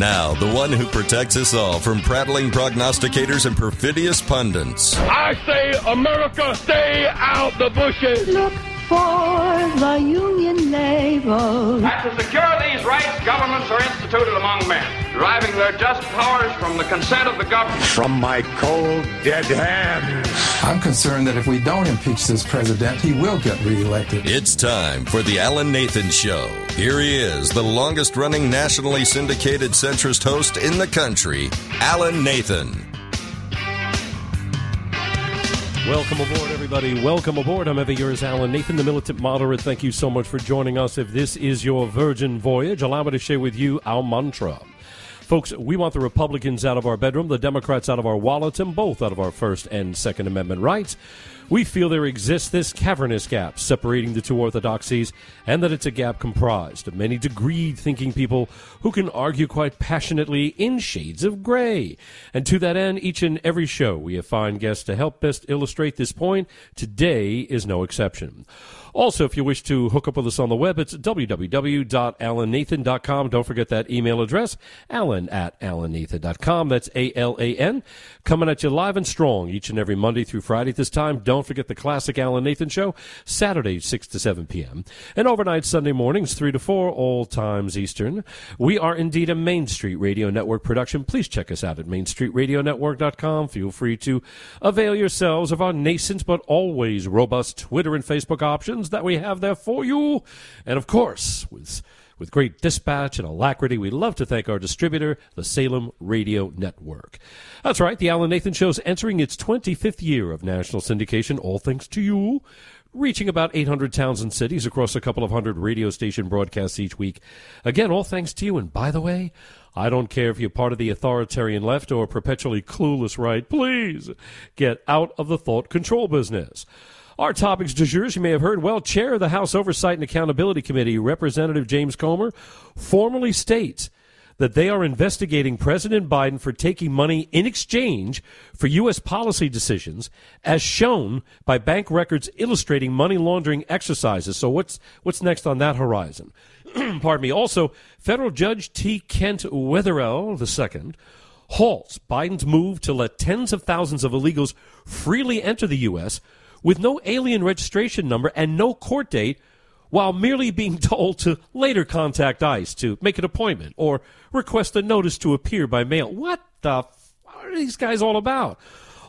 Now, the one who protects us all from prattling prognosticators and perfidious pundits. I say, America, stay out the bushes. Look for the Union label. And to secure these rights, governments are instituted among men, deriving their just powers from the consent of the government. From my cold, dead hands. I'm concerned that if we don't impeach this president, he will get reelected. It's time for the Alan Nathan Show. Here he is, the longest running nationally syndicated centrist host in the country, Alan Nathan. Welcome aboard, everybody. Welcome aboard. I'm ever yours, Alan Nathan, the militant moderate. Thank you so much for joining us. If this is your virgin voyage, allow me to share with you our mantra. Folks, we want the Republicans out of our bedroom, the Democrats out of our wallets, and both out of our First and Second Amendment rights. We feel there exists this cavernous gap separating the two orthodoxies, and that it's a gap comprised of many degreed thinking people who can argue quite passionately in shades of gray. And to that end, each and every show we have fine guests to help best illustrate this point. Today is no exception. Also, if you wish to hook up with us on the web, it's www.alannathan.com. Don't forget that email address, alan at alannathan.com. That's A-L-A-N. Coming at you live and strong each and every Monday through Friday at this time. Don't forget the classic Alan Nathan Show, Saturday, 6 to 7 p.m. And overnight Sunday mornings, 3 to 4, all times Eastern. We are indeed a Main Street Radio Network production. Please check us out at mainstreetradionetwork.com. Feel free to avail yourselves of our nascent but always robust Twitter and Facebook options that we have there for you. And of course, with with great dispatch and alacrity, we love to thank our distributor, the Salem Radio Network. That's right, the Alan Nathan Show's entering its 25th year of national syndication, all thanks to you. Reaching about 800 towns and cities across a couple of hundred radio station broadcasts each week. Again, all thanks to you. And by the way, I don't care if you're part of the authoritarian left or perpetually clueless right. Please get out of the thought control business. Our topics du jour, you may have heard, well, Chair of the House Oversight and Accountability Committee, Representative James Comer, formally states that they are investigating President Biden for taking money in exchange for U.S. policy decisions, as shown by bank records illustrating money laundering exercises. So, what's what's next on that horizon? Pardon me. Also, federal judge T. Kent Wetherell II halts Biden's move to let tens of thousands of illegals freely enter the U.S with no alien registration number and no court date while merely being told to later contact ICE to make an appointment or request a notice to appear by mail. What the f- are these guys all about?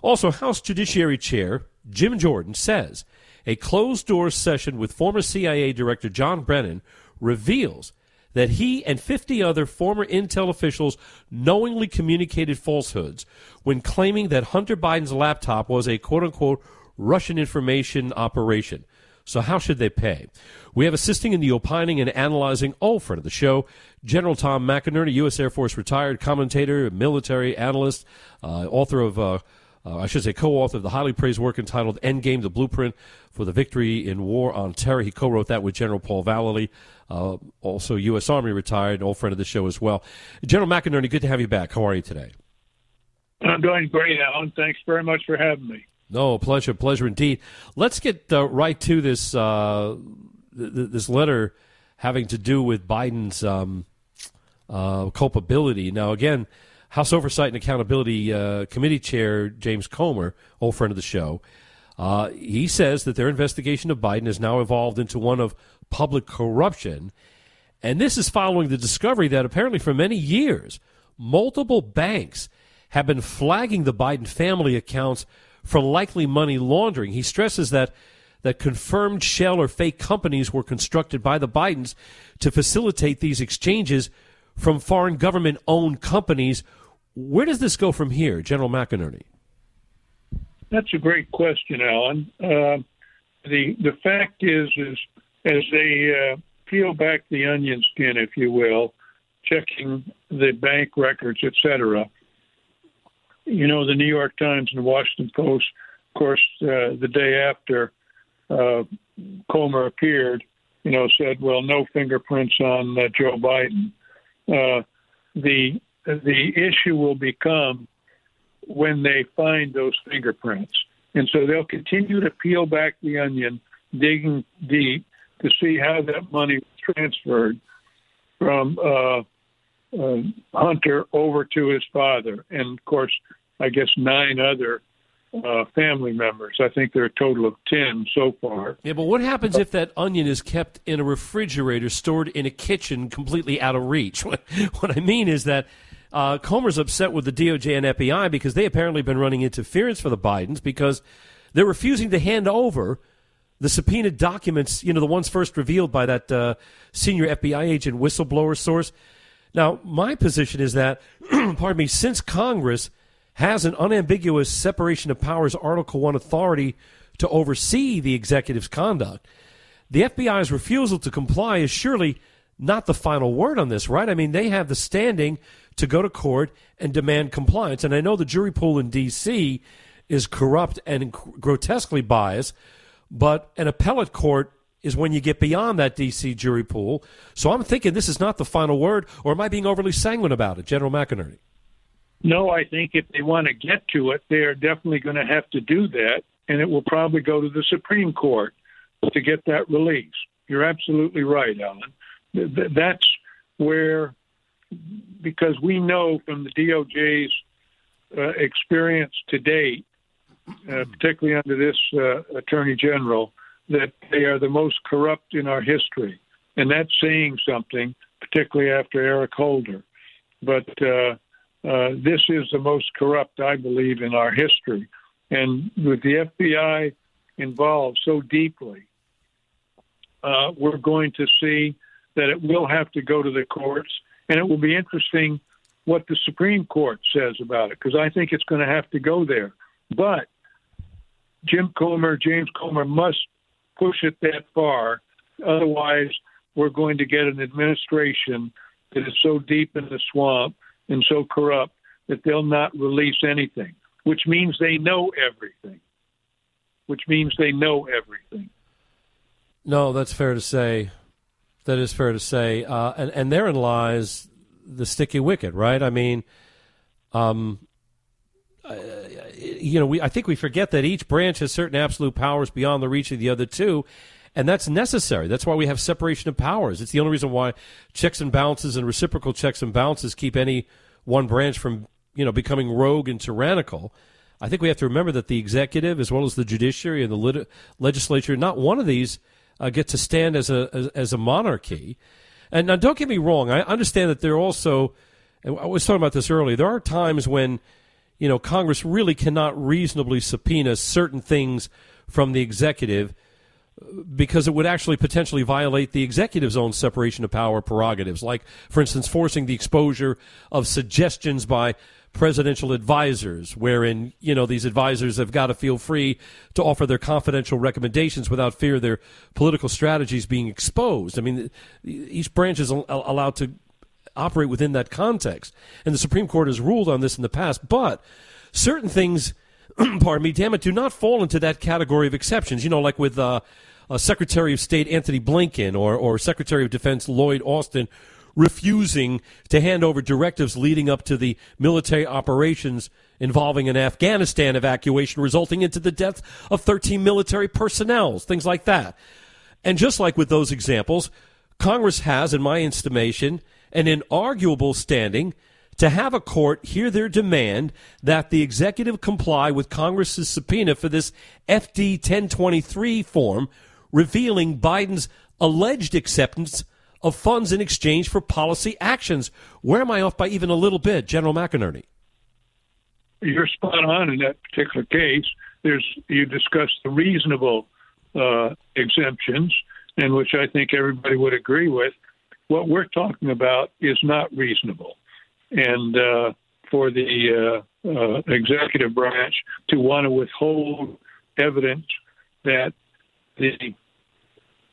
Also, House Judiciary Chair Jim Jordan says a closed door session with former CIA Director John Brennan reveals that he and 50 other former intel officials knowingly communicated falsehoods when claiming that Hunter Biden's laptop was a quote unquote Russian information operation. So, how should they pay? We have assisting in the opining and analyzing, all friend of the show, General Tom McInerney, U.S. Air Force retired commentator, military analyst, uh, author of, uh, uh, I should say, co author of the highly praised work entitled Endgame, the Blueprint for the Victory in War on Terror. He co wrote that with General Paul Vallely, uh, also U.S. Army retired, old friend of the show as well. General McInerney, good to have you back. How are you today? I'm doing great, Alan. Thanks very much for having me. No, pleasure, pleasure indeed. Let's get uh, right to this uh, th- this letter having to do with Biden's um, uh, culpability. Now, again, House Oversight and Accountability uh, Committee Chair James Comer, old friend of the show, uh, he says that their investigation of Biden has now evolved into one of public corruption, and this is following the discovery that apparently for many years, multiple banks have been flagging the Biden family accounts for likely money laundering. He stresses that that confirmed shell or fake companies were constructed by the Bidens to facilitate these exchanges from foreign government owned companies. Where does this go from here, General McInerney? That's a great question, Alan. Uh, the the fact is, is as they uh, peel back the onion skin, if you will, checking the bank records, et cetera, you know, the New York Times and the Washington Post, of course, uh, the day after uh, Comer appeared, you know, said, well, no fingerprints on uh, Joe Biden. Uh, the the issue will become when they find those fingerprints, and so they'll continue to peel back the onion, digging deep to see how that money was transferred from uh, Hunter over to his father, and of course, I guess nine other uh, family members. I think there are a total of 10 so far. Yeah, but what happens if that onion is kept in a refrigerator, stored in a kitchen, completely out of reach? What, what I mean is that uh, Comer's upset with the DOJ and FBI because they apparently been running interference for the Bidens because they're refusing to hand over the subpoenaed documents, you know, the ones first revealed by that uh, senior FBI agent whistleblower source. Now, my position is that, pardon me, since Congress – has an unambiguous separation of powers Article 1 authority to oversee the executive's conduct. The FBI's refusal to comply is surely not the final word on this, right? I mean, they have the standing to go to court and demand compliance. And I know the jury pool in D.C. is corrupt and grotesquely biased, but an appellate court is when you get beyond that D.C. jury pool. So I'm thinking this is not the final word, or am I being overly sanguine about it, General McInerney? No, I think if they want to get to it, they are definitely going to have to do that, and it will probably go to the Supreme Court to get that release. You're absolutely right, Alan. That's where, because we know from the DOJ's uh, experience to date, uh, particularly under this uh, Attorney General, that they are the most corrupt in our history. And that's saying something, particularly after Eric Holder. But uh, uh, this is the most corrupt, I believe, in our history. And with the FBI involved so deeply, uh, we're going to see that it will have to go to the courts, and it will be interesting what the Supreme Court says about it, because I think it's going to have to go there. But Jim Comer, James Comer must push it that far. Otherwise, we're going to get an administration that is so deep in the swamp and so corrupt that they'll not release anything, which means they know everything. Which means they know everything. No, that's fair to say. That is fair to say, uh, and and therein lies the sticky wicket, right? I mean, um, you know, we I think we forget that each branch has certain absolute powers beyond the reach of the other two, and that's necessary. That's why we have separation of powers. It's the only reason why checks and balances and reciprocal checks and balances keep any one branch from you know becoming rogue and tyrannical. I think we have to remember that the executive, as well as the judiciary and the lit- legislature, not one of these uh, get to stand as a as, as, a monarchy. And now, don't get me wrong. I understand that there are also. I was talking about this earlier. There are times when, you know, Congress really cannot reasonably subpoena certain things from the executive uh, because it would actually potentially violate the executive's own separation of power prerogatives, like, for instance, forcing the exposure of suggestions by presidential advisors, wherein, you know, these advisors have got to feel free to offer their confidential recommendations without fear of their political strategies being exposed. I mean, each branch is allowed to operate within that context. And the Supreme Court has ruled on this in the past, but certain things pardon me, damn it, do not fall into that category of exceptions. You know, like with uh, uh, Secretary of State Antony Blinken or, or Secretary of Defense Lloyd Austin refusing to hand over directives leading up to the military operations involving an Afghanistan evacuation, resulting into the death of 13 military personnel, things like that. And just like with those examples, Congress has, in my estimation, an inarguable standing to have a court hear their demand that the executive comply with Congress's subpoena for this FD 1023 form revealing Biden's alleged acceptance of funds in exchange for policy actions. Where am I off by even a little bit, General McInerney? You're spot on in that particular case. There's you discussed the reasonable uh, exemptions, in which I think everybody would agree with. What we're talking about is not reasonable and uh, for the uh, uh, executive branch to want to withhold evidence that the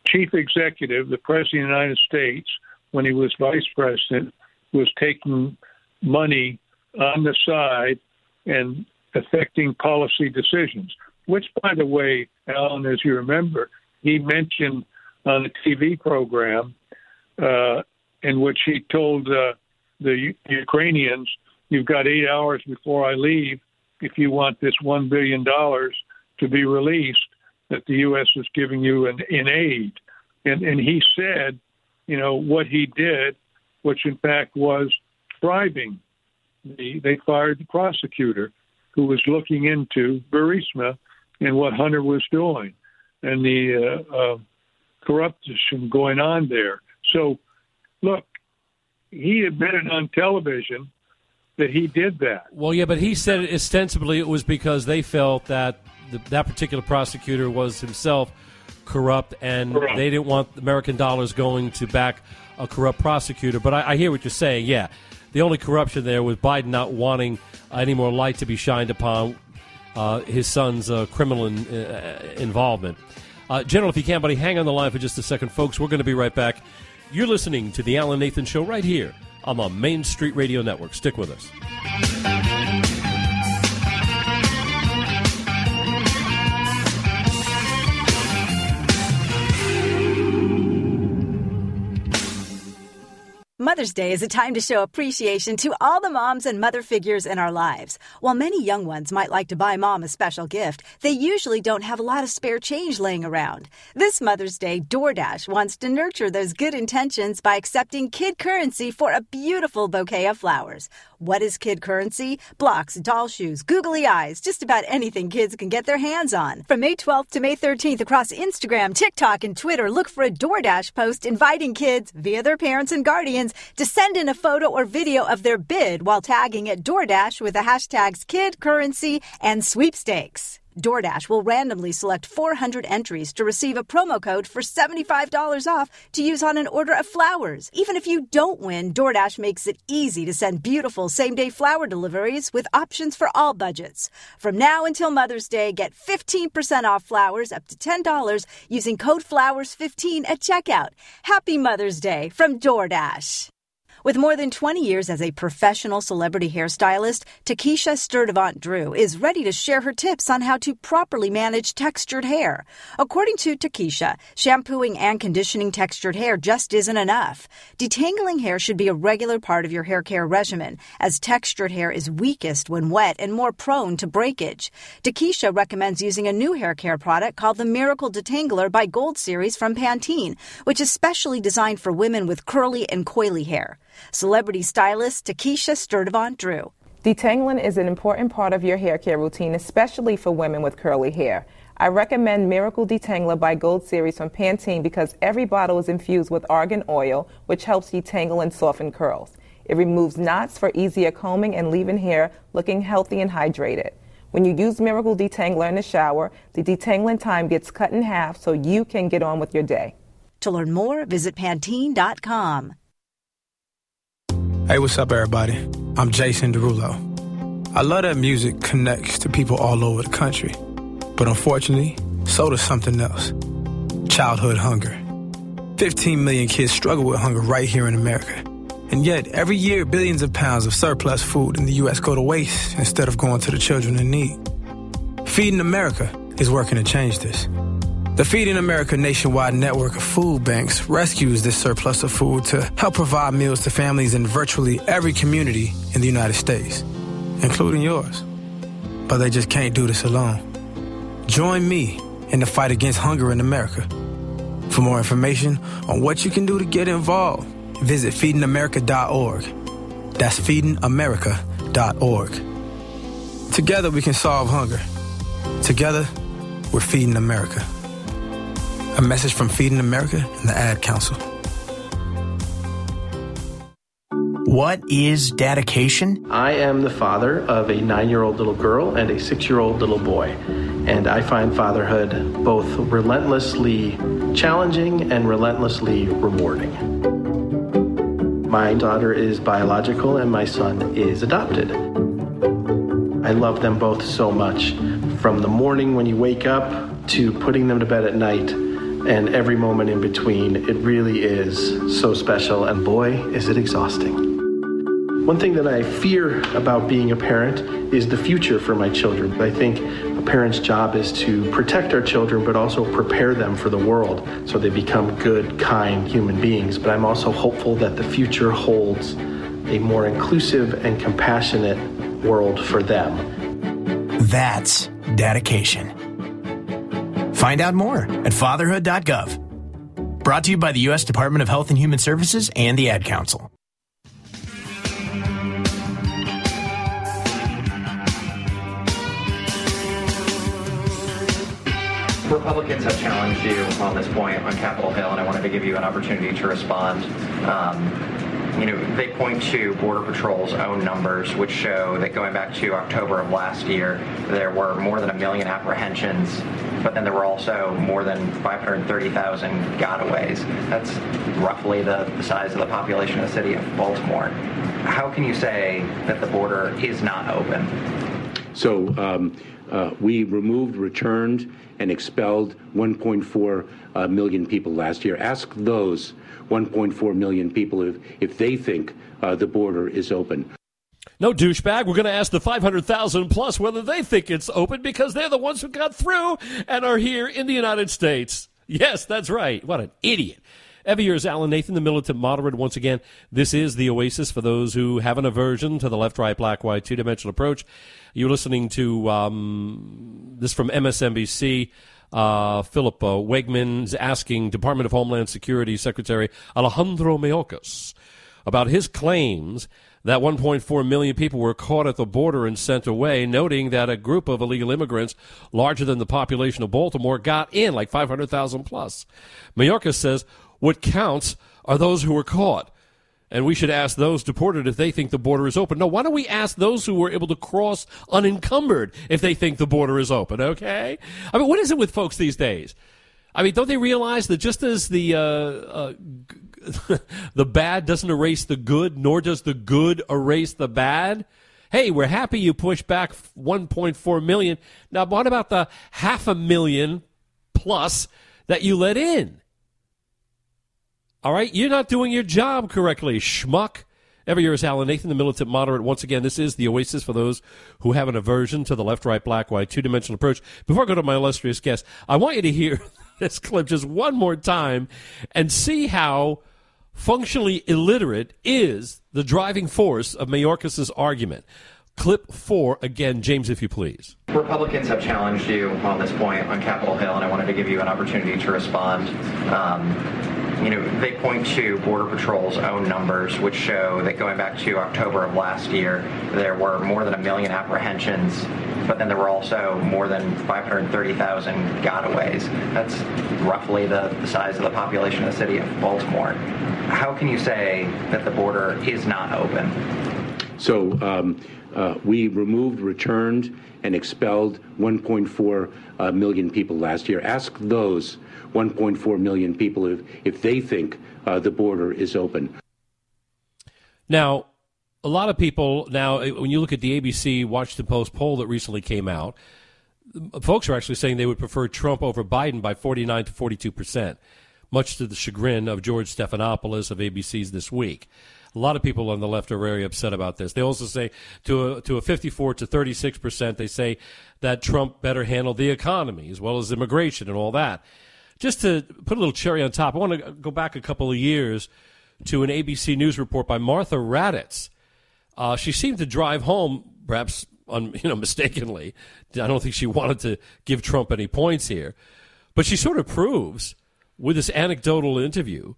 chief executive, the president of the United States, when he was vice president, was taking money on the side and affecting policy decisions. Which, by the way, Alan, as you remember, he mentioned on a TV program uh, in which he told uh, the Ukrainians, you've got eight hours before I leave if you want this $1 billion to be released that the U.S. is giving you in, in aid. And, and he said, you know, what he did, which in fact was bribing. The, they fired the prosecutor who was looking into Burisma and what Hunter was doing and the uh, uh, corruption going on there. So, look, he admitted on television that he did that. Well, yeah, but he said ostensibly it was because they felt that the, that particular prosecutor was himself corrupt, and corrupt. they didn't want American dollars going to back a corrupt prosecutor. But I, I, hear what you're saying. Yeah, the only corruption there was Biden not wanting any more light to be shined upon uh, his son's uh, criminal in, uh, involvement. Uh, General, if you can, buddy, hang on the line for just a second, folks. We're going to be right back. You're listening to the Alan Nathan Show right here on the Main Street Radio Network. Stick with us. Mother's Day is a time to show appreciation to all the moms and mother figures in our lives. While many young ones might like to buy mom a special gift, they usually don't have a lot of spare change laying around. This Mother's Day, DoorDash wants to nurture those good intentions by accepting kid currency for a beautiful bouquet of flowers. What is kid currency? Blocks, doll shoes, googly eyes, just about anything kids can get their hands on. From May 12th to May 13th across Instagram, TikTok, and Twitter, look for a DoorDash post inviting kids via their parents and guardians to send in a photo or video of their bid while tagging at DoorDash with the hashtags kid currency and sweepstakes. DoorDash will randomly select 400 entries to receive a promo code for $75 off to use on an order of flowers. Even if you don't win, DoorDash makes it easy to send beautiful same day flower deliveries with options for all budgets. From now until Mother's Day, get 15% off flowers up to $10 using code FLOWERS15 at checkout. Happy Mother's Day from DoorDash. With more than 20 years as a professional celebrity hairstylist, Takesha Sturdivant Drew is ready to share her tips on how to properly manage textured hair. According to Takesha, shampooing and conditioning textured hair just isn't enough. Detangling hair should be a regular part of your hair care regimen, as textured hair is weakest when wet and more prone to breakage. Takesha recommends using a new hair care product called the Miracle Detangler by Gold Series from Pantene, which is specially designed for women with curly and coily hair. Celebrity stylist Takesha Sturdivant Drew. Detangling is an important part of your hair care routine, especially for women with curly hair. I recommend Miracle Detangler by Gold Series from Pantene because every bottle is infused with argan oil, which helps detangle and soften curls. It removes knots for easier combing and leaving hair looking healthy and hydrated. When you use Miracle Detangler in the shower, the detangling time gets cut in half so you can get on with your day. To learn more, visit Pantene.com. Hey, what's up, everybody? I'm Jason Derulo. I love that music connects to people all over the country. But unfortunately, so does something else childhood hunger. 15 million kids struggle with hunger right here in America. And yet, every year, billions of pounds of surplus food in the U.S. go to waste instead of going to the children in need. Feeding America is working to change this. The Feeding America nationwide network of food banks rescues this surplus of food to help provide meals to families in virtually every community in the United States, including yours. But they just can't do this alone. Join me in the fight against hunger in America. For more information on what you can do to get involved, visit feedingamerica.org. That's feedingamerica.org. Together we can solve hunger. Together, we're feeding America. A message from Feeding America and the Ad Council. What is dedication? I am the father of a nine year old little girl and a six year old little boy. And I find fatherhood both relentlessly challenging and relentlessly rewarding. My daughter is biological and my son is adopted. I love them both so much. From the morning when you wake up to putting them to bed at night, and every moment in between. It really is so special, and boy, is it exhausting. One thing that I fear about being a parent is the future for my children. I think a parent's job is to protect our children, but also prepare them for the world so they become good, kind human beings. But I'm also hopeful that the future holds a more inclusive and compassionate world for them. That's dedication. Find out more at fatherhood.gov. Brought to you by the U.S. Department of Health and Human Services and the Ad Council. Republicans have challenged you on this point on Capitol Hill, and I wanted to give you an opportunity to respond. Um, you know, they point to Border Patrol's own numbers, which show that going back to October of last year, there were more than a million apprehensions but then there were also more than 530,000 gotaways. That's roughly the, the size of the population of the city of Baltimore. How can you say that the border is not open? So um, uh, we removed, returned, and expelled 1.4 uh, million people last year. Ask those 1.4 million people if, if they think uh, the border is open. No douchebag. We're going to ask the 500,000 plus whether they think it's open because they're the ones who got through and are here in the United States. Yes, that's right. What an idiot. Every year is Alan Nathan, the militant moderate. Once again, this is the oasis for those who have an aversion to the left, right, black, white, two dimensional approach. You're listening to um, this from MSNBC. Uh, Philip uh, Wegmann's asking Department of Homeland Security Secretary Alejandro Mayorkas about his claims that 1.4 million people were caught at the border and sent away, noting that a group of illegal immigrants larger than the population of Baltimore got in, like 500,000 plus. Mayorkas says what counts are those who were caught. And we should ask those deported if they think the border is open. No, why don't we ask those who were able to cross unencumbered if they think the border is open, okay? I mean, what is it with folks these days? I mean, don't they realize that just as the uh, uh, the bad doesn't erase the good, nor does the good erase the bad? Hey, we're happy you pushed back 1.4 million. Now, what about the half a million plus that you let in? All right, you're not doing your job correctly, schmuck. Every year is Alan Nathan, the militant moderate. Once again, this is the oasis for those who have an aversion to the left, right, black, white, two dimensional approach. Before I go to my illustrious guest, I want you to hear this clip just one more time and see how functionally illiterate is the driving force of Mayorkas' argument. Clip four, again, James, if you please. Republicans have challenged you on this point on Capitol Hill, and I wanted to give you an opportunity to respond. Um, you know, they point to Border Patrol's own numbers, which show that going back to October of last year, there were more than a million apprehensions, but then there were also more than 530,000 gotaways. That's roughly the, the size of the population of the city of Baltimore. How can you say that the border is not open? So um, uh, we removed, returned, and expelled 1.4 uh, million people last year. Ask those 1.4 million people if, if they think uh, the border is open. Now, a lot of people now, eh, when you look at the ABC Washington Post poll that recently came out, folks are actually saying they would prefer Trump over Biden by 49 to 42 percent, much to the chagrin of George Stephanopoulos of ABC's This Week. A lot of people on the left are very upset about this. They also say to a, to a 54 to 36 percent, they say that Trump better handle the economy as well as immigration and all that just to put a little cherry on top, I want to go back a couple of years to an ABC News report by Martha Raddatz. Uh, she seemed to drive home, perhaps un, you know mistakenly. I don't think she wanted to give Trump any points here, but she sort of proves with this anecdotal interview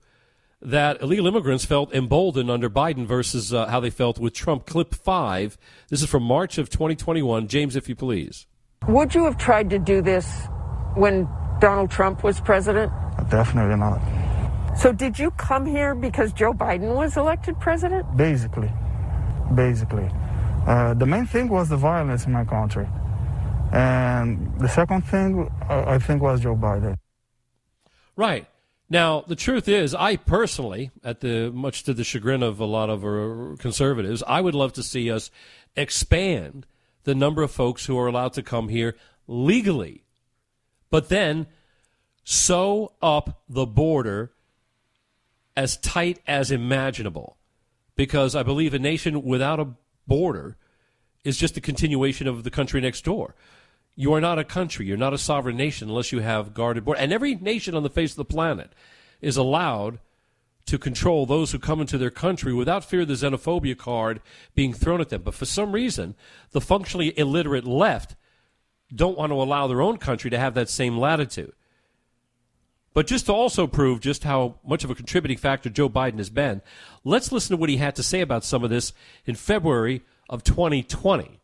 that illegal immigrants felt emboldened under Biden versus uh, how they felt with Trump. Clip five. This is from March of 2021. James, if you please. Would you have tried to do this when Donald Trump was president? Definitely not. So, did you come here because Joe Biden was elected president? Basically. Basically. Uh, the main thing was the violence in my country. And the second thing, uh, I think, was Joe Biden. Right. Now, the truth is, I personally, at the much to the chagrin of a lot of uh, conservatives, I would love to see us expand the number of folks who are allowed to come here legally but then sew up the border as tight as imaginable. Because I believe a nation without a border is just a continuation of the country next door. You are not a country. You're not a sovereign nation unless you have guarded border. And every nation on the face of the planet is allowed to control those who come into their country without fear of the xenophobia card being thrown at them. But for some reason, the functionally illiterate left don't want to allow their own country to have that same latitude. But just to also prove just how much of a contributing factor Joe Biden has been, let's listen to what he had to say about some of this in February of 2020.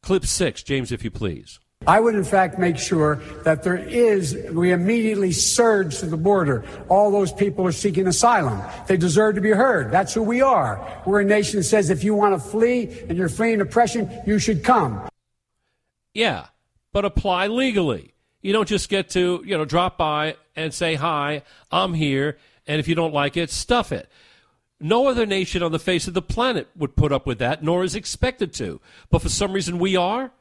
Clip six, James, if you please. I would, in fact, make sure that there is, we immediately surge to the border. All those people are seeking asylum. They deserve to be heard. That's who we are. We're a nation that says if you want to flee and you're fleeing oppression, you should come. Yeah, but apply legally. You don't just get to, you know, drop by and say, hi, I'm here, and if you don't like it, stuff it. No other nation on the face of the planet would put up with that, nor is expected to. But for some reason we are.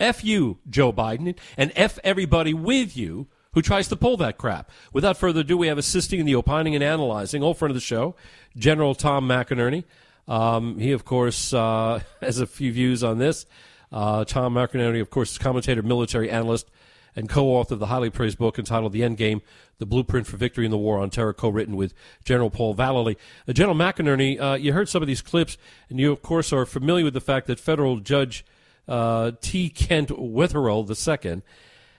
F you, Joe Biden, and F everybody with you who tries to pull that crap. Without further ado, we have assisting in the opining and analyzing, old friend of the show, General Tom McInerney. Um, he, of course, uh, has a few views on this. Uh, Tom McInerney, of course, is commentator, military analyst, and co-author of the highly praised book entitled "The Endgame: The Blueprint for Victory in the War on Terror," co-written with General Paul Vallely. Uh, General McInerney, uh, you heard some of these clips, and you, of course, are familiar with the fact that federal judge uh, T. Kent Wetherell II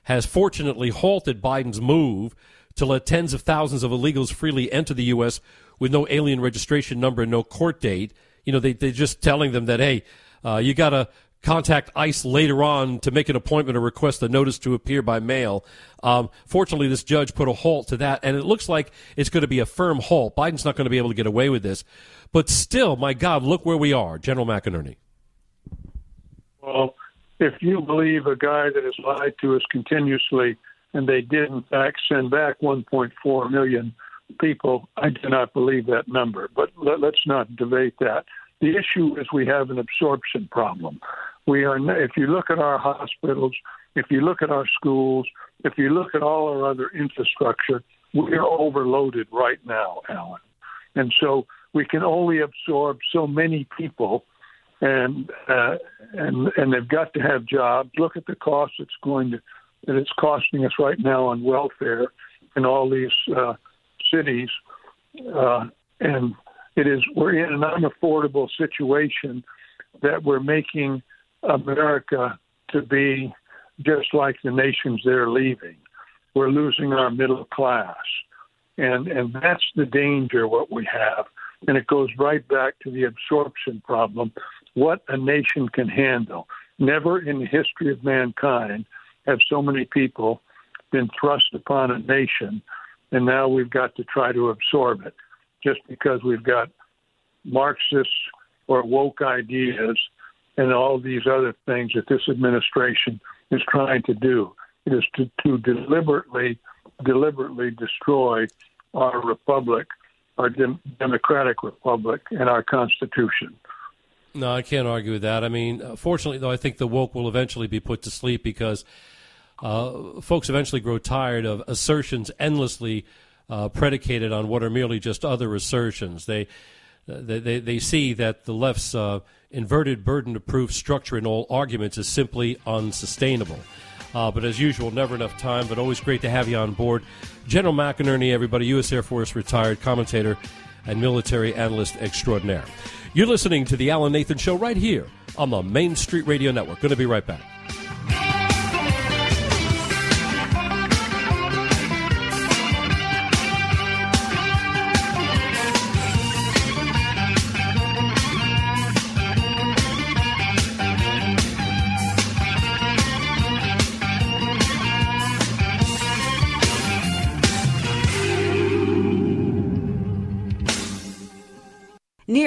has fortunately halted Biden's move to let tens of thousands of illegals freely enter the U.S. with no alien registration number and no court date. You know, they, they're just telling them that, hey, uh, you got to contact ICE later on to make an appointment or request a notice to appear by mail. Um, fortunately, this judge put a halt to that, and it looks like it's going to be a firm halt. Biden's not going to be able to get away with this. But still, my God, look where we are, General McInerney. Well, if you believe a guy that has lied to us continuously and they did, in fact, send back 1.4 million people, I do not believe that number. But let, us not debate that. The issue is we have an absorption problem. We are, if you look at our hospitals, if you look at our schools, if you look at all our other infrastructure, we are overloaded right now, Alan. And so we can only absorb so many people and uh, and and they've got to have jobs. Look at the cost it's going to that it's costing us right now on welfare in all these uh, cities, uh, and it is we're in an unaffordable situation that we're making America to be just like the nations they're leaving. We're losing our middle class, and and that's the danger what we have, and it goes right back to the absorption problem what a nation can handle. Never in the history of mankind have so many people been thrust upon a nation, and now we've got to try to absorb it just because we've got Marxist or woke ideas and all these other things that this administration is trying to do. It is to, to deliberately, deliberately destroy our republic, our dem- democratic republic, and our constitution. No, I can't argue with that. I mean, uh, fortunately, though, I think the woke will eventually be put to sleep because uh, folks eventually grow tired of assertions endlessly uh, predicated on what are merely just other assertions. They they, they, they see that the left's uh, inverted burden of proof structure in all arguments is simply unsustainable. Uh, but as usual, never enough time, but always great to have you on board. General McInerney, everybody, U.S. Air Force retired commentator and military analyst extraordinaire. You're listening to The Alan Nathan Show right here on the Main Street Radio Network. Going to be right back.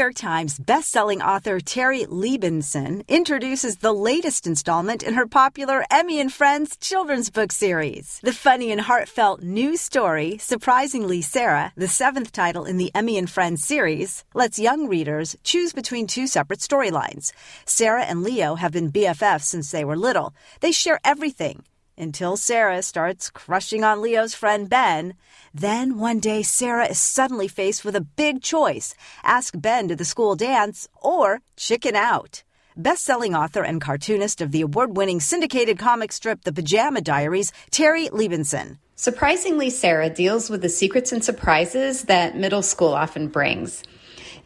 York Times bestselling author Terri Libenson introduces the latest installment in her popular Emmy and Friends children's book series. The funny and heartfelt new story, Surprisingly Sarah, the seventh title in the Emmy and Friends series, lets young readers choose between two separate storylines. Sarah and Leo have been BFFs since they were little. They share everything until Sarah starts crushing on Leo's friend Ben. Then one day, Sarah is suddenly faced with a big choice ask Ben to the school dance or chicken out. Best-selling author and cartoonist of the award-winning syndicated comic strip The Pajama Diaries, Terri Libenson. Surprisingly, Sarah deals with the secrets and surprises that middle school often brings.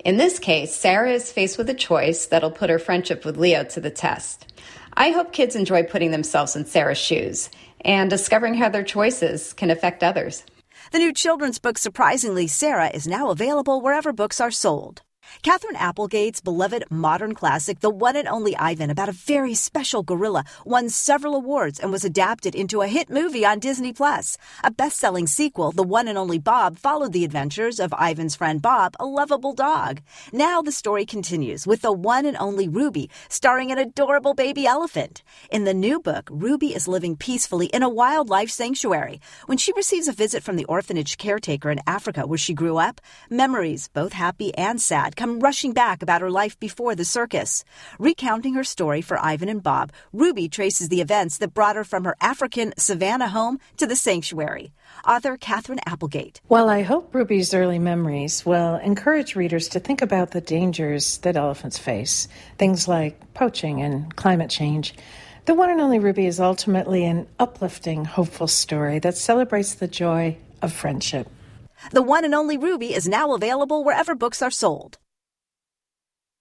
In this case, Sarah is faced with a choice that'll put her friendship with Leo to the test. I hope kids enjoy putting themselves in Sarah's shoes and discovering how their choices can affect others. The new children's book, Surprisingly Sarah, is now available wherever books are sold. Katherine Applegate's beloved modern classic, The One and Only Ivan, about a very special gorilla, won several awards and was adapted into a hit movie on Disney Plus. A best-selling sequel, The One and Only Bob, followed the adventures of Ivan's friend Bob, a lovable dog. Now the story continues with The One and Only Ruby, starring an adorable baby elephant. In the new book, Ruby is living peacefully in a wildlife sanctuary. When she receives a visit from the orphanage caretaker in Africa where she grew up, memories, both happy and sad, come rushing back about her life before the circus. Recounting her story for Ivan and Bob, Ruby traces the events that brought her from her African savannah home to the sanctuary. Author Katherine Applegate. While I hope Ruby's early memories will encourage readers to think about the dangers that elephants face, things like poaching and climate change, the one and only Ruby is ultimately an uplifting, hopeful story that celebrates the joy of friendship. The one and only Ruby is now available wherever books are sold.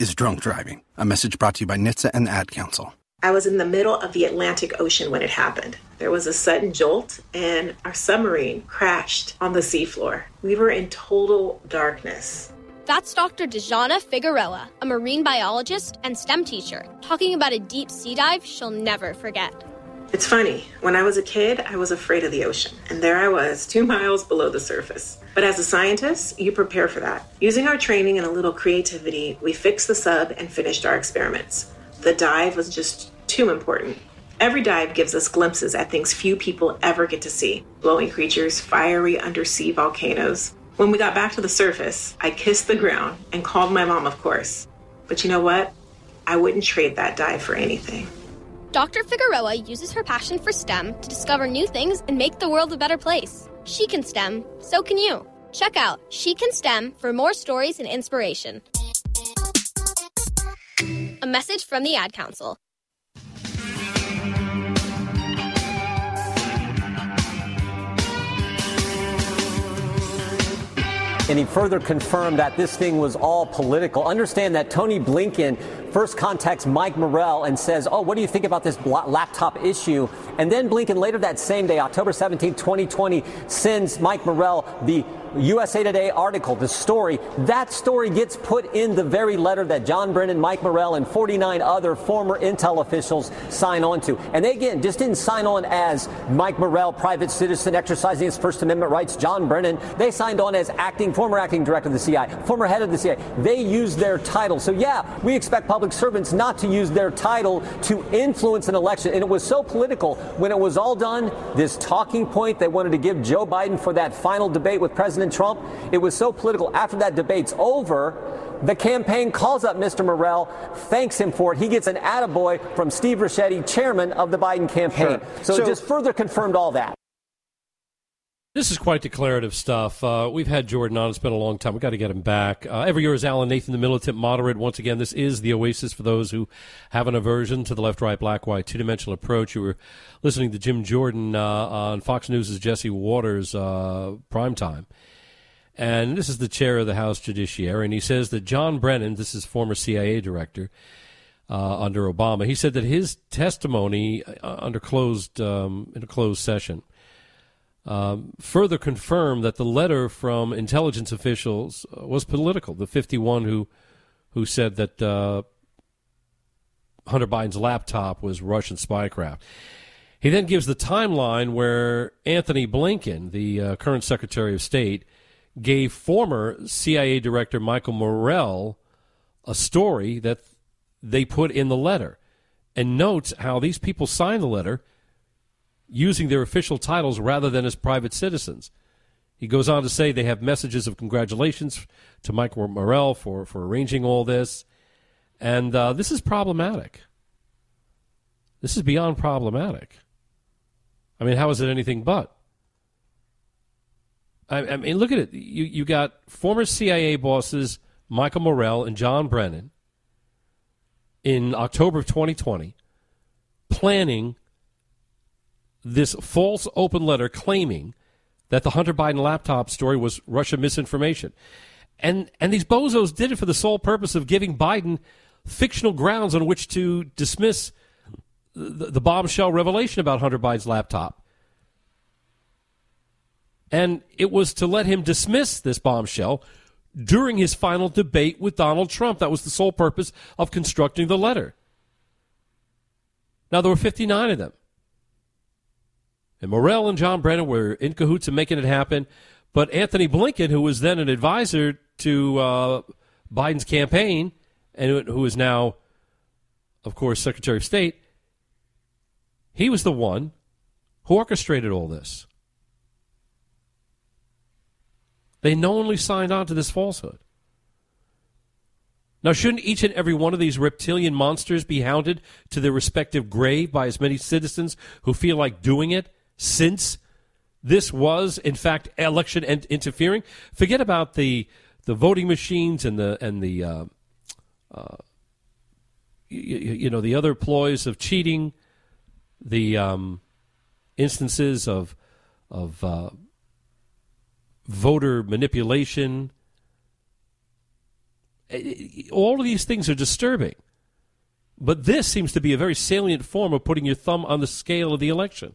is drunk driving. A message brought to you by NHTSA and the Ad Council. I was in the middle of the Atlantic Ocean when it happened. There was a sudden jolt, and our submarine crashed on the seafloor. We were in total darkness. That's Dr. Dejana Figueroa, a marine biologist and STEM teacher, talking about a deep sea dive she'll never forget. It's funny, when I was a kid, I was afraid of the ocean, and there I was, two miles below the surface. But as a scientist, you prepare for that. Using our training and a little creativity, we fixed the sub and finished our experiments. The dive was just too important. Every dive gives us glimpses at things few people ever get to see glowing creatures, fiery undersea volcanoes. When we got back to the surface, I kissed the ground and called my mom, of course. But you know what? I wouldn't trade that dive for anything. Dr. Figueroa uses her passion for STEM to discover new things and make the world a better place. She can STEM, so can you. Check out She Can STEM for more stories and inspiration. A message from the Ad Council. And he further confirmed that this thing was all political. Understand that Tony Blinken first contacts Mike Morell and says, Oh, what do you think about this laptop issue? And then Blinken later that same day, October 17, 2020, sends Mike Morell the USA Today article, the story, that story gets put in the very letter that John Brennan, Mike Morell, and 49 other former Intel officials sign on to. And they, again, just didn't sign on as Mike Morell, private citizen exercising his First Amendment rights, John Brennan. They signed on as acting, former acting director of the CIA, former head of the CIA. They used their title. So, yeah, we expect public servants not to use their title to influence an election. And it was so political. When it was all done, this talking point they wanted to give Joe Biden for that final debate with President Trump, it was so political. After that debate's over, the campaign calls up Mr. Morell, thanks him for it. He gets an attaboy from Steve Ricchetti, chairman of the Biden campaign. Sure. So, So- it just further confirmed all that. This is quite declarative stuff. Uh, we've had Jordan on. It's been a long time. We've got to get him back. Uh, every year is Alan Nathan, the militant moderate. Once again, this is the oasis for those who have an aversion to the left, right, black, white, two dimensional approach. You were listening to Jim Jordan uh, on Fox News' Jesse Watters uh, primetime. And this is the chair of the House Judiciary. And he says that John Brennan, this is former CIA director uh, under Obama, he said that his testimony uh, under closed, um, in a closed session, um, further confirmed that the letter from intelligence officials uh, was political. The 51 who who said that uh, Hunter Biden's laptop was Russian spycraft. He then gives the timeline where Antony Blinken, the uh, current Secretary of State, gave former CIA Director Michael Morell a story that they put in the letter and notes how these people signed the letter using their official titles rather than as private citizens. He goes on to say they have messages of congratulations to Michael Morell for, for arranging all this. And uh, this is problematic. This is beyond problematic. I mean, how is it anything but? I, I mean, look at it. You, you got former CIA bosses Michael Morell and John Brennan in October of 2020 planning this false open letter claiming that the Hunter Biden laptop story was Russian misinformation. And and these bozos did it for the sole purpose of giving Biden fictional grounds on which to dismiss the, the bombshell revelation about Hunter Biden's laptop. And it was to let him dismiss this bombshell during his final debate with Donald Trump. That was the sole purpose of constructing the letter. Now, there were 59 of them. And Morell and John Brennan were in cahoots and making it happen. But Antony Blinken, who was then an advisor to uh, Biden's campaign and who is now, of course, Secretary of State, he was the one who orchestrated all this. They knowingly signed on to this falsehood. Now, shouldn't each and every one of these reptilian monsters be hounded to their respective grave by as many citizens who feel like doing it since this was, in fact, election and interfering? Forget about the the voting machines and the and the uh, uh, you, you know the other ploys of cheating, the um, instances of of uh, voter manipulation. All of these things are disturbing. But this seems to be a very salient form of putting your thumb on the scale of the election,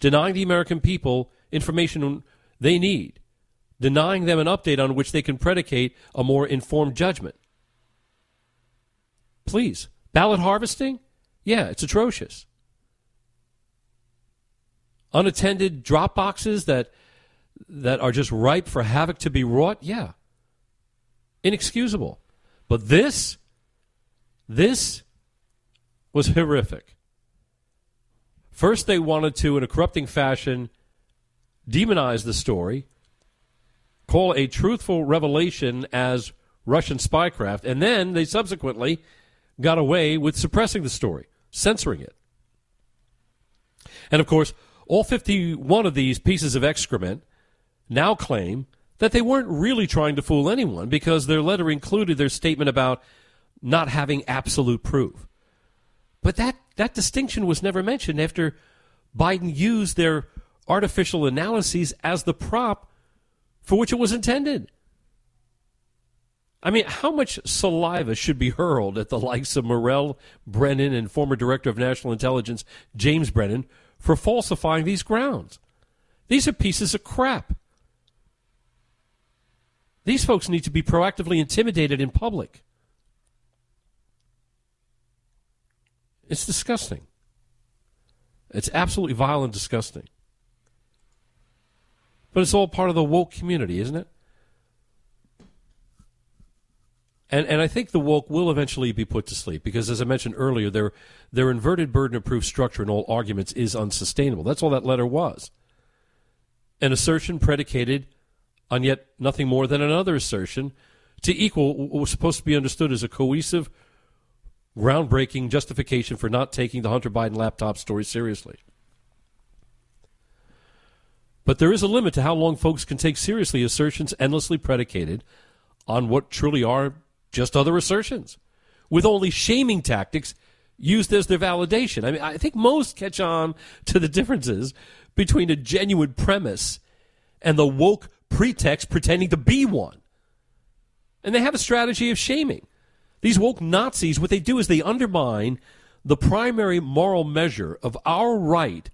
denying the American people information they need, denying them an update on which they can predicate a more informed judgment. Please, ballot harvesting? Yeah, it's atrocious. Unattended drop boxes that that are just ripe for havoc to be wrought? Yeah. Inexcusable. But this, this was horrific. First, they wanted to, in a corrupting fashion, demonize the story, call a truthful revelation as Russian spycraft, and then they subsequently got away with suppressing the story, censoring it. And of course, all 51 of these pieces of excrement now claim that they weren't really trying to fool anyone because their letter included their statement about not having absolute proof. But that, that distinction was never mentioned after Biden used their artificial analyses as the prop for which it was intended. I mean, how much saliva should be hurled at the likes of Morell Brennan and former Director of National Intelligence James Brennan for falsifying these grounds? These are pieces of crap. These folks need to be proactively intimidated in public. It's disgusting. It's absolutely vile and disgusting. But it's all part of the woke community, isn't it? And, and I think the woke will eventually be put to sleep because, as I mentioned earlier, their, their inverted burden of proof structure in all arguments is unsustainable. That's all that letter was. An assertion predicated on yet nothing more than another assertion to equal what was supposed to be understood as a cohesive, groundbreaking justification for not taking the Hunter Biden laptop story seriously. But there is a limit to how long folks can take seriously assertions endlessly predicated on what truly are just other assertions, with only shaming tactics used as their validation. I mean, I think most catch on to the differences between a genuine premise and the woke pretext pretending to be one. And they have a strategy of shaming. These woke Nazis, what they do is they undermine the primary moral measure of our right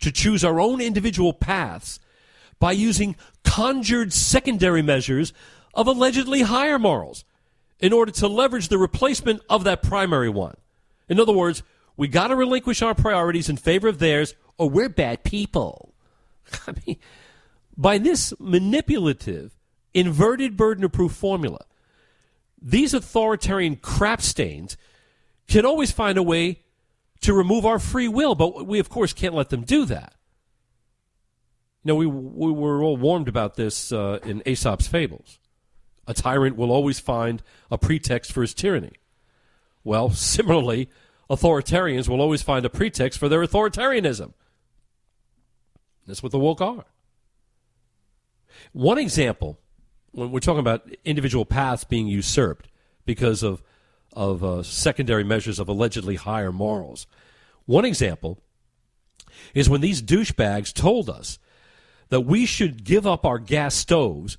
to choose our own individual paths by using conjured secondary measures of allegedly higher morals in order to leverage the replacement of that primary one. In other words, we got to relinquish our priorities in favor of theirs, or we're bad people. I mean, by this manipulative, inverted burden of proof formula, these authoritarian crap stains can always find a way to remove our free will, but we, of course, can't let them do that. You know, we, we were all warned about this uh, in Aesop's fables. A tyrant will always find a pretext for his tyranny. Well, similarly, authoritarians will always find a pretext for their authoritarianism. That's what the woke are. One example, when we're talking about individual paths being usurped because of of uh, secondary measures of allegedly higher morals. One example is when these douchebags told us that we should give up our gas stoves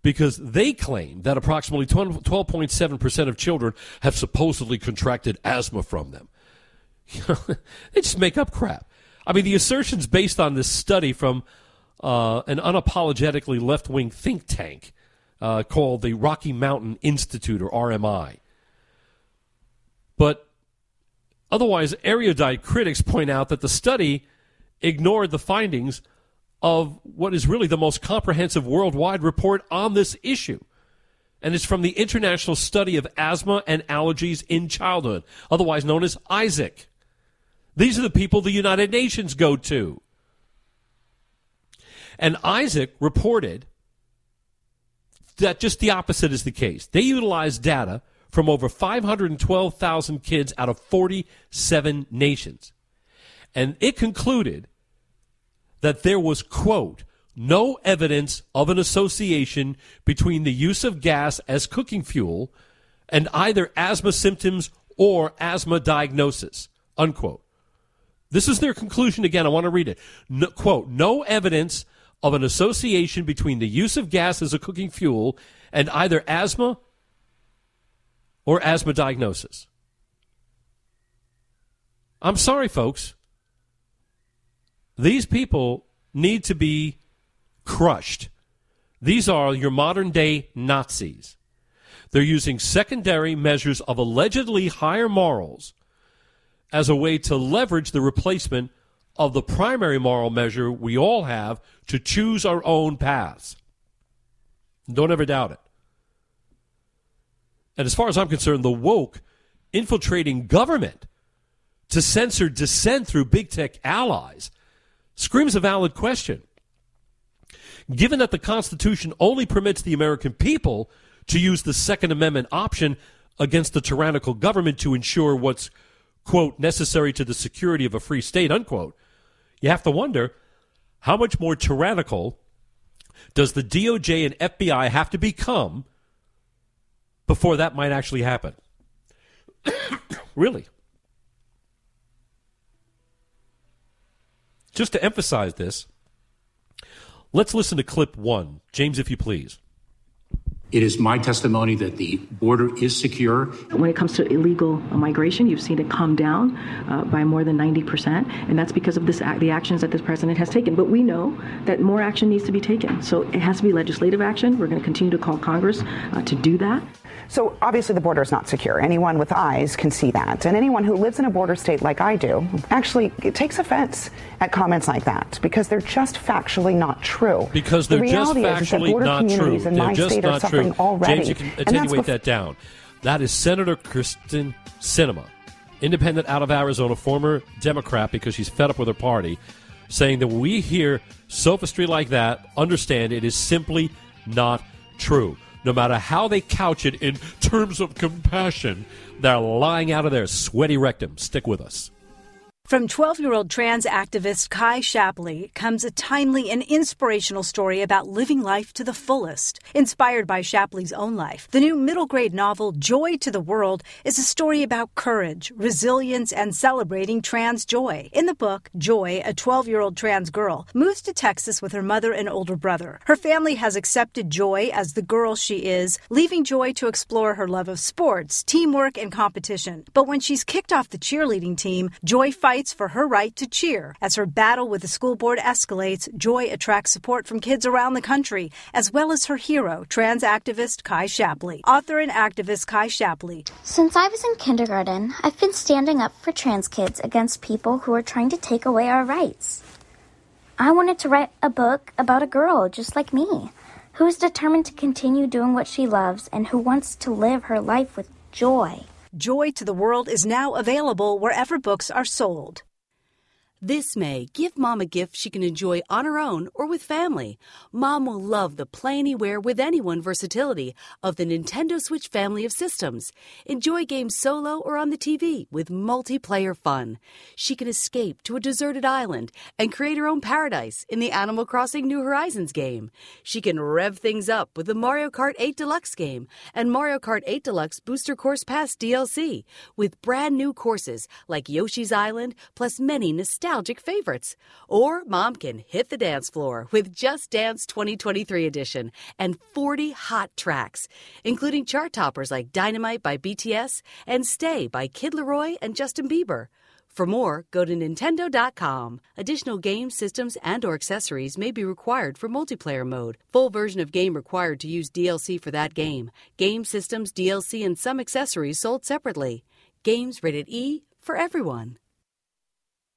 because they claim that approximately 12.7% of children have supposedly contracted asthma from them. they just make up crap. I mean, the assertions based on this study from uh, an unapologetically left wing think tank uh, called the Rocky Mountain Institute, or RMI. But otherwise, erudite critics point out that the study ignored the findings of what is really the most comprehensive worldwide report on this issue. And it's from the International Study of Asthma and Allergies in Childhood, otherwise known as ISAAC. These are the people the United Nations go to. And ISAAC reported that just the opposite is the case. They utilized data from over 512,000 kids out of 47 nations. And it concluded that there was, quote, no evidence of an association between the use of gas as cooking fuel and either asthma symptoms or asthma diagnosis, unquote. This is their conclusion again. I want to read it. No, quote, no evidence of an association between the use of gas as a cooking fuel and either asthma or asthma diagnosis. I'm sorry, folks. These people need to be crushed. These are your modern day Nazis. They're using secondary measures of allegedly higher morals as a way to leverage the replacement of the primary moral measure we all have to choose our own paths. Don't ever doubt it. And as far as I'm concerned, the woke infiltrating government to censor dissent through big tech allies screams a valid question. Given that the Constitution only permits the American people to use the Second Amendment option against the tyrannical government to ensure what's, quote, necessary to the security of a free state, unquote, you have to wonder how much more tyrannical does the DOJ and FBI have to become before that might actually happen? really? Just to emphasize this, let's listen to clip one. James, if you please. It is my testimony that the border is secure. When it comes to illegal migration, you've seen it come down uh, by more than 90%, and that's because of this the actions that this president has taken. But we know that more action needs to be taken. So it has to be legislative action. We're going to continue to call Congress uh, to do that. So obviously the border is not secure. Anyone with eyes can see that. And anyone who lives in a border state like I do actually takes offense at comments like that because they're just factually not true. Because they're the just factually is that border not true. they're my just state not true. already. James, you can attenuate that down. That is Senator Kyrsten Sinema, independent out of Arizona, former Democrat because she's fed up with her party, saying that when we hear sophistry like that, understand it is simply not true. No matter how they couch it in terms of compassion, they're lying out of their sweaty rectum. Stick with us. From 12 year old trans activist Kai Shappley comes a timely and inspirational story about living life to the fullest. Inspired by Shappley's own life, the new middle grade novel Joy to the World is a story about courage, resilience, and celebrating trans joy. In the book, Joy, a 12 year old trans girl, moves to Texas with her mother and older brother. Her family has accepted Joy as the girl she is, leaving Joy to explore her love of sports, teamwork, and competition. But when she's kicked off the cheerleading team, Joy fights fights for her right to cheer. As her battle with the school board escalates, Joy attracts support from kids around the country, as well as her hero, trans activist Kai Shappley. Author and activist Kai Shappley. Since I was in kindergarten, I've been standing up for trans kids against people who are trying to take away our rights. I wanted to write a book about a girl just like me, who is determined to continue doing what she loves and who wants to live her life with joy. Joy to the World is now available wherever books are sold. This May, give Mom a gift she can enjoy on her own or with family. Mom will love the play anywhere with anyone versatility of the Nintendo Switch family of systems. Enjoy games solo or on the TV with multiplayer fun. She can escape to a deserted island and create her own paradise in the Animal Crossing New Horizons game. She can rev things up with the Mario Kart 8 Deluxe game and Mario Kart 8 Deluxe Booster Course Pass DLC with brand new courses like Yoshi's Island plus many nostalgic nostalgic favorites. Or mom can hit the dance floor with Just Dance 2023 edition and 40 hot tracks, including chart toppers like Dynamite by BTS and Stay by Kid LAROI and Justin Bieber. For more, go to nintendo.com. Additional game systems and or accessories may be required for multiplayer mode. Full version of game required to use DLC for that game. Game systems, DLC and some accessories sold separately. Games rated E for everyone.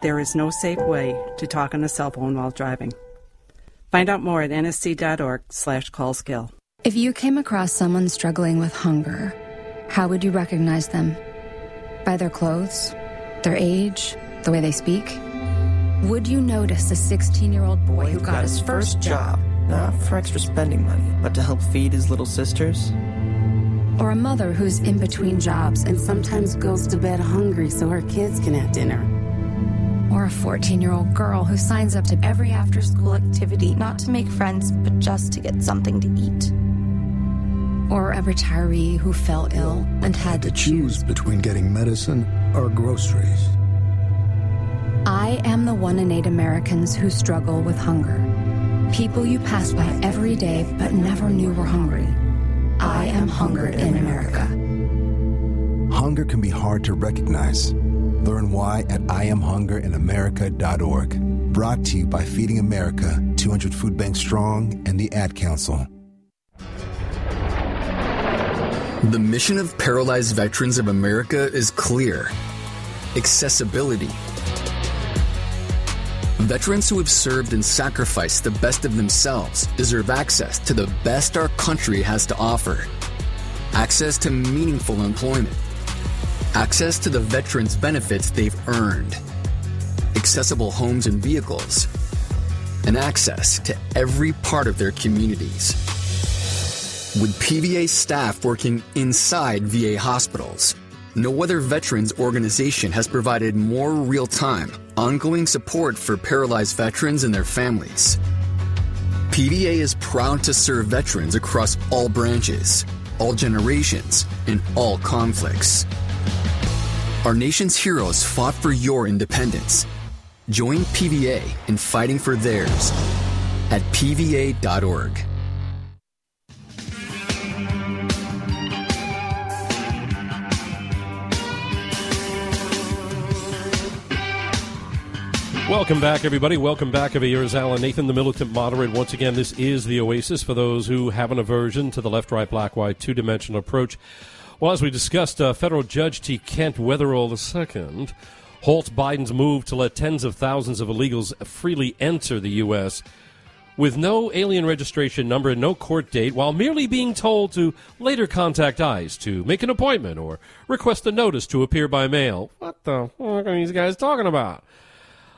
there is no safe way to talk on a cell phone while driving. Find out more at nsc.org slash callskill. If you came across someone struggling with hunger, how would you recognize them? By their clothes? Their age? The way they speak? Would you notice a 16 year old boy who got, got his first job, not for extra spending money, but to help feed his little sisters? Or a mother who's in between jobs and sometimes goes to bed hungry so her kids can have dinner? Or a 14 year old girl who signs up to every after school activity not to make friends, but just to get something to eat. Or a retiree who fell ill and had to choose between getting medicine or groceries. I am the one in eight Americans who struggle with hunger. People you pass by every day but never knew were hungry. I am hunger in America. Hunger can be hard to recognize. Learn why at IamHungerInAmerica.org. Brought to you by Feeding America, 200 Food Bank Strong, and the Ad Council. The mission of Paralyzed Veterans of America is clear accessibility. Veterans who have served and sacrificed the best of themselves deserve access to the best our country has to offer access to meaningful employment access to the veterans' benefits they've earned, accessible homes and vehicles, and access to every part of their communities. With PVA staff working inside VA hospitals, no other veterans organization has provided more real time, ongoing support for paralyzed veterans and their families. PVA is proud to serve veterans across all branches, all generations, and all conflicts. Our nation's heroes fought for your independence. Join PVA in fighting for theirs at PVA.org. Welcome back, everybody. Welcome back. Here is Alan Nathan, the militant moderate. Once again, this is the Oasis for those who have an aversion to the left, right, black, white, two dimensional approach. Well, as we discussed, uh, federal judge T. Kent Wetherell II halts Biden's move to let tens of thousands of illegals freely enter the U.S. with no alien registration number and no court date, while merely being told to later contact ICE to make an appointment or request a notice to appear by mail. What the fuck are these guys talking about?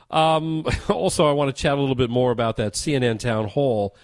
Um, also, I want to chat a little bit more about that CNN town hall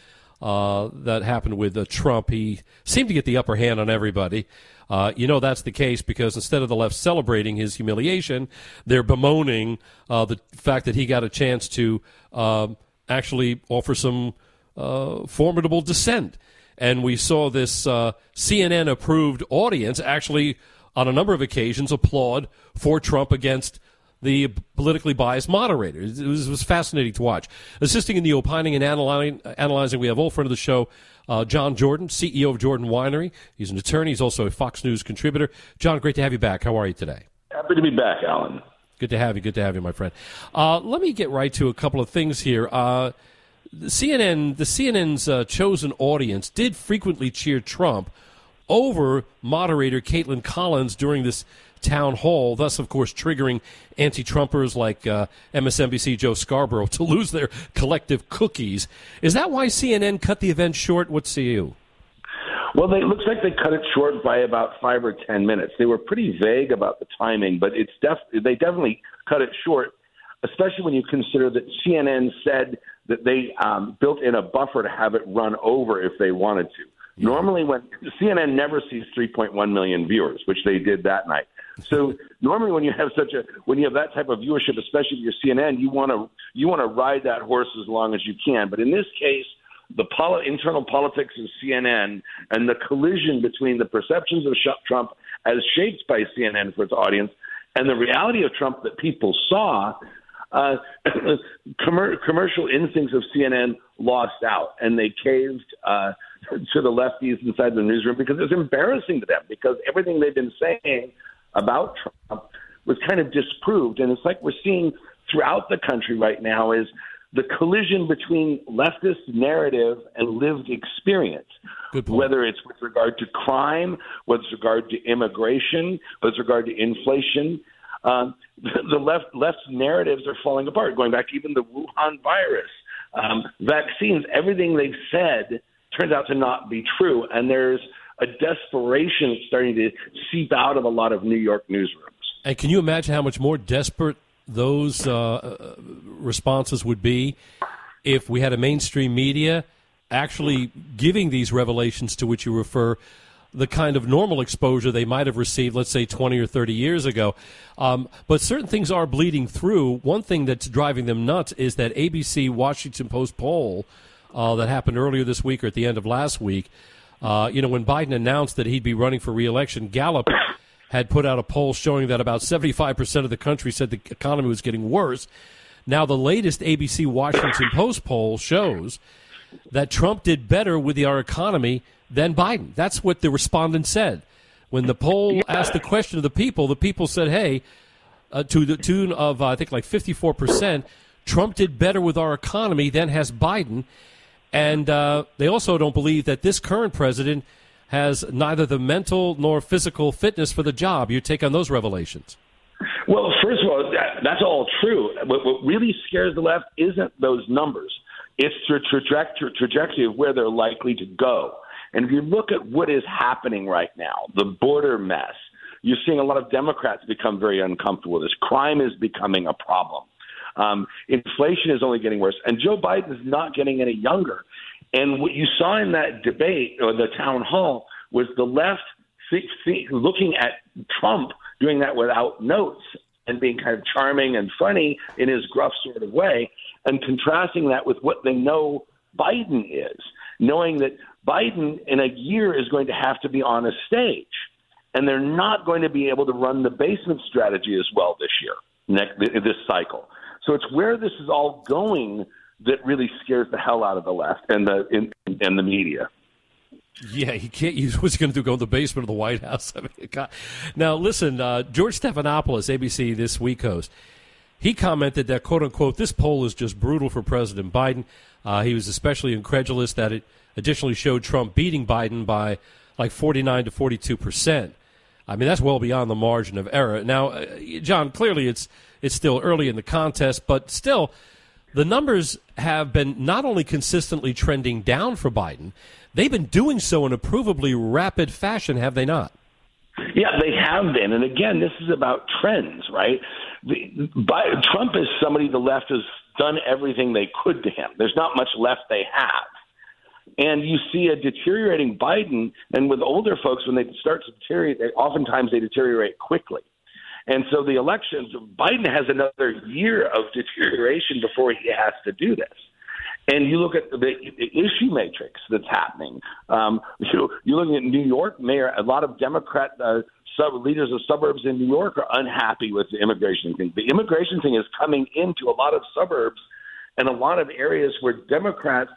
uh, that happened with uh, Trump. He seemed to get the upper hand on everybody. Uh, you know that's the case because instead of the left celebrating his humiliation, they're bemoaning uh, the fact that he got a chance to um, actually offer some uh, formidable dissent. And we saw this uh, CNN approved audience actually, on a number of occasions, applaud for Trump against the politically biased moderator. It was, it was, fascinating to watch. Assisting in the opining and analyzing, we have old friend of the show, uh, John Jordan, CEO of Jordan Winery. He's an attorney. He's also a Fox News contributor. John, great to have you back. How are you today? Happy to be back, Alan. Good to have you. Good to have you, my friend. Uh, let me get right to a couple of things here. Uh, the CNN, the CNN's uh, chosen audience did frequently cheer Trump over moderator Kaitlan Collins during this town hall, thus, of course, triggering anti Trumpers like uh, MSNBC Joe Scarborough to lose their collective cookies. Is that why CNN cut the event short? What say you? Well, it looks like they cut it short by about five or ten minutes. They were pretty vague about the timing, but it's def- they definitely cut it short, especially when you consider that CNN said that they um, built in a buffer to have it run over if they wanted to. Normally, when CNN never sees 3.1 million viewers, which they did that night. So normally, when you have such a when you have that type of viewership, especially if you're CNN, you want to you want to ride that horse as long as you can. But in this case, the poli- internal politics of CNN and the collision between the perceptions of Trump as shaped by CNN for its audience and the reality of Trump that people saw, uh, commer- commercial instincts of CNN lost out and they caved uh, to the lefties inside the newsroom because it was embarrassing to them because everything they've been saying about Trump was kind of disproved. And it's like we're seeing throughout the country right now is the collision between leftist narrative and lived experience, whether it's with regard to crime, with regard to immigration, with regard to inflation. Um, the left left's narratives are falling apart. Going back to even the Wuhan virus, um, vaccines, everything they've said turns out to not be true, and there's a desperation that's starting to seep out of a lot of New York newsrooms. And can you imagine how much more desperate those uh, responses would be if we had a mainstream media actually giving these revelations to which you refer the kind of normal exposure they might have received, let's say 20 or 30 years ago. Um, but certain things are bleeding through. One thing that's driving them nuts is that ABC Washington Post poll uh, that happened earlier this week or at the end of last week uh, you know, when Biden announced that he'd be running for reelection, Gallup had put out a poll showing that about 75% of the country said the economy was getting worse. Now, the latest ABC Washington Post poll shows that Trump did better with our economy than Biden. That's what the respondents said. When the poll asked the question of the people, the people said, hey, uh, to the tune of, uh, I think, like 54%, Trump did better with our economy than has Biden. And uh, they also don't believe that this current president has neither the mental nor physical fitness for the job. You take on those revelations. Well, first of all, that, that's all true. What, what, really scares the left isn't those numbers, it's the trajectory, trajectory of where they're likely to go. And if you look at what is happening right now, the border mess, you're seeing a lot of Democrats become very uncomfortable this. Crime is becoming a problem. Um, inflation is only getting worse, and Joe Biden is not getting any younger. And what you saw in that debate or the town hall was the left looking at Trump doing that without notes and being kind of charming and funny in his gruff sort of way, and contrasting that with what they know Biden is, knowing that Biden in a year is going to have to be on a stage, and they're not going to be able to run the basement strategy as well this year, next, this cycle. So it's where this is all going that really scares the hell out of the left and the in, and the media. Yeah, he can't use what's he going to do? Go in the basement of the White House? I mean, God. Now, listen, uh, George Stephanopoulos, ABC This Week host, he commented that, quote unquote, this poll is just brutal for President Biden. Uh, he was especially incredulous that it additionally showed Trump beating Biden by like 49 to 42 percent. I mean, that's well beyond the margin of error. Now, uh, John, clearly it's it's still early in the contest, but still, the numbers have been not only consistently trending down for Biden, they've been doing so in a provably rapid fashion, have they not? Yeah, they have been. And again, this is about trends, right? The, by, Trump is somebody the left has done everything they could to him. There's not much left they have. And you see a deteriorating Biden, and with older folks, when they start to deteriorate, they, oftentimes they deteriorate quickly. And so the elections, Biden has another year of deterioration before he has to do this. And you look at the issue matrix that's happening. Um, you, you're looking at New York, Mayor, a lot of Democrat uh, sub leaders of suburbs in New York are unhappy with the immigration thing. The immigration thing is coming into a lot of suburbs and a lot of areas where Democrats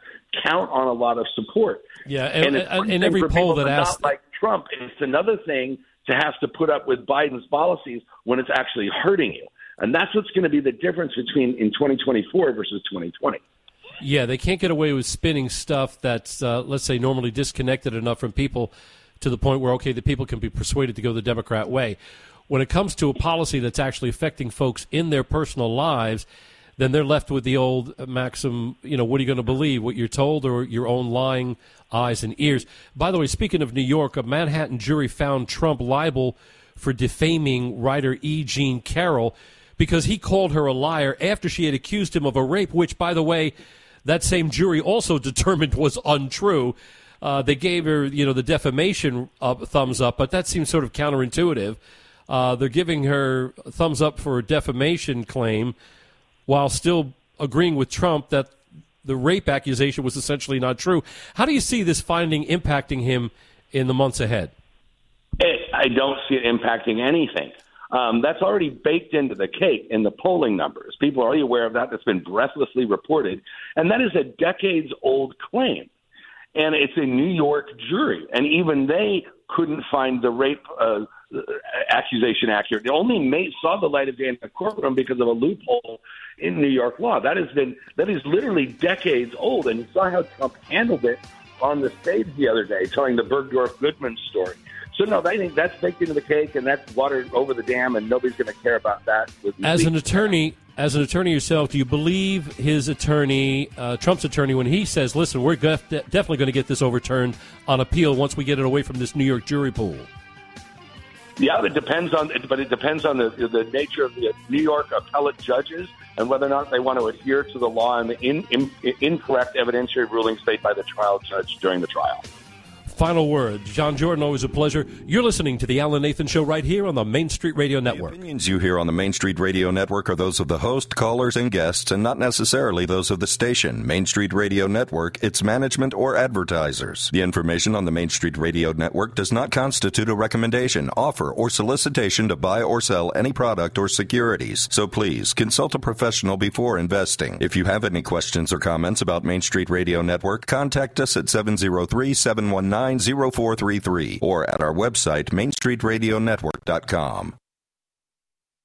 count on a lot of support. Yeah, and, and, and every poll that asks, like Trump, it's another thing to have to put up with Biden's policies when it's actually hurting you. And that's what's going to be the difference between in 2024 versus 2020. Yeah, they can't get away with spinning stuff that's, uh, let's say, normally disconnected enough from people to the point where, okay, the people can be persuaded to go the Democrat way. When it comes to a policy that's actually affecting folks in their personal lives, then they're left with the old maxim, you know, what are you going to believe? What you're told or your own lying eyes and ears? By the way, speaking of New York, a Manhattan jury found Trump liable for defaming writer E. Jean Carroll because he called her a liar after she had accused him of a rape, which, by the way, that same jury also determined was untrue. Uh, they gave her, you know, the defamation up, thumbs up, but that seems sort of counterintuitive. Uh, they're giving her thumbs up for a defamation claim while still agreeing with Trump that the rape accusation was essentially not true. How do you see this finding impacting him in the months ahead? I don't see it impacting anything. Um, that's already baked into the cake in the polling numbers. People are already aware of that. That's been breathlessly reported. And that is a decades old claim. And it's a New York jury. And even they couldn't find the rape uh, accusation accurate. They only made, saw the light of day in the courtroom because of a loophole in New York law. That has been that is literally decades old, and you saw how Trump handled it on the stage the other day, telling the Bergdorf Goodman story. So no, I think that's baked into the cake, and that's water over the dam, and nobody's going to care about that. as an attorney, as an attorney yourself, do you believe his attorney, uh, Trump's attorney, when he says, "Listen, we're def- definitely going to get this overturned on appeal once we get it away from this New York jury pool"? Yeah, it depends on, but it depends on the the nature of the New York appellate judges and whether or not they want to adhere to the law and the in, in, incorrect evidentiary rulings made by the trial judge during the trial. Final word. John Jordan, always a pleasure. You're listening to The Alan Nathan Show right here on the Main Street Radio Network. The opinions you hear on the Main Street Radio Network are those of the host, callers, and guests, and not necessarily those of the station, Main Street Radio Network, its management, or advertisers. The information on the Main Street Radio Network does not constitute a recommendation, offer, or solicitation to buy or sell any product or securities. So please consult a professional before investing. If you have any questions or comments about Main Street Radio Network, contact us at 703 719 0433 or at our website, mainstreetradionetwork.com.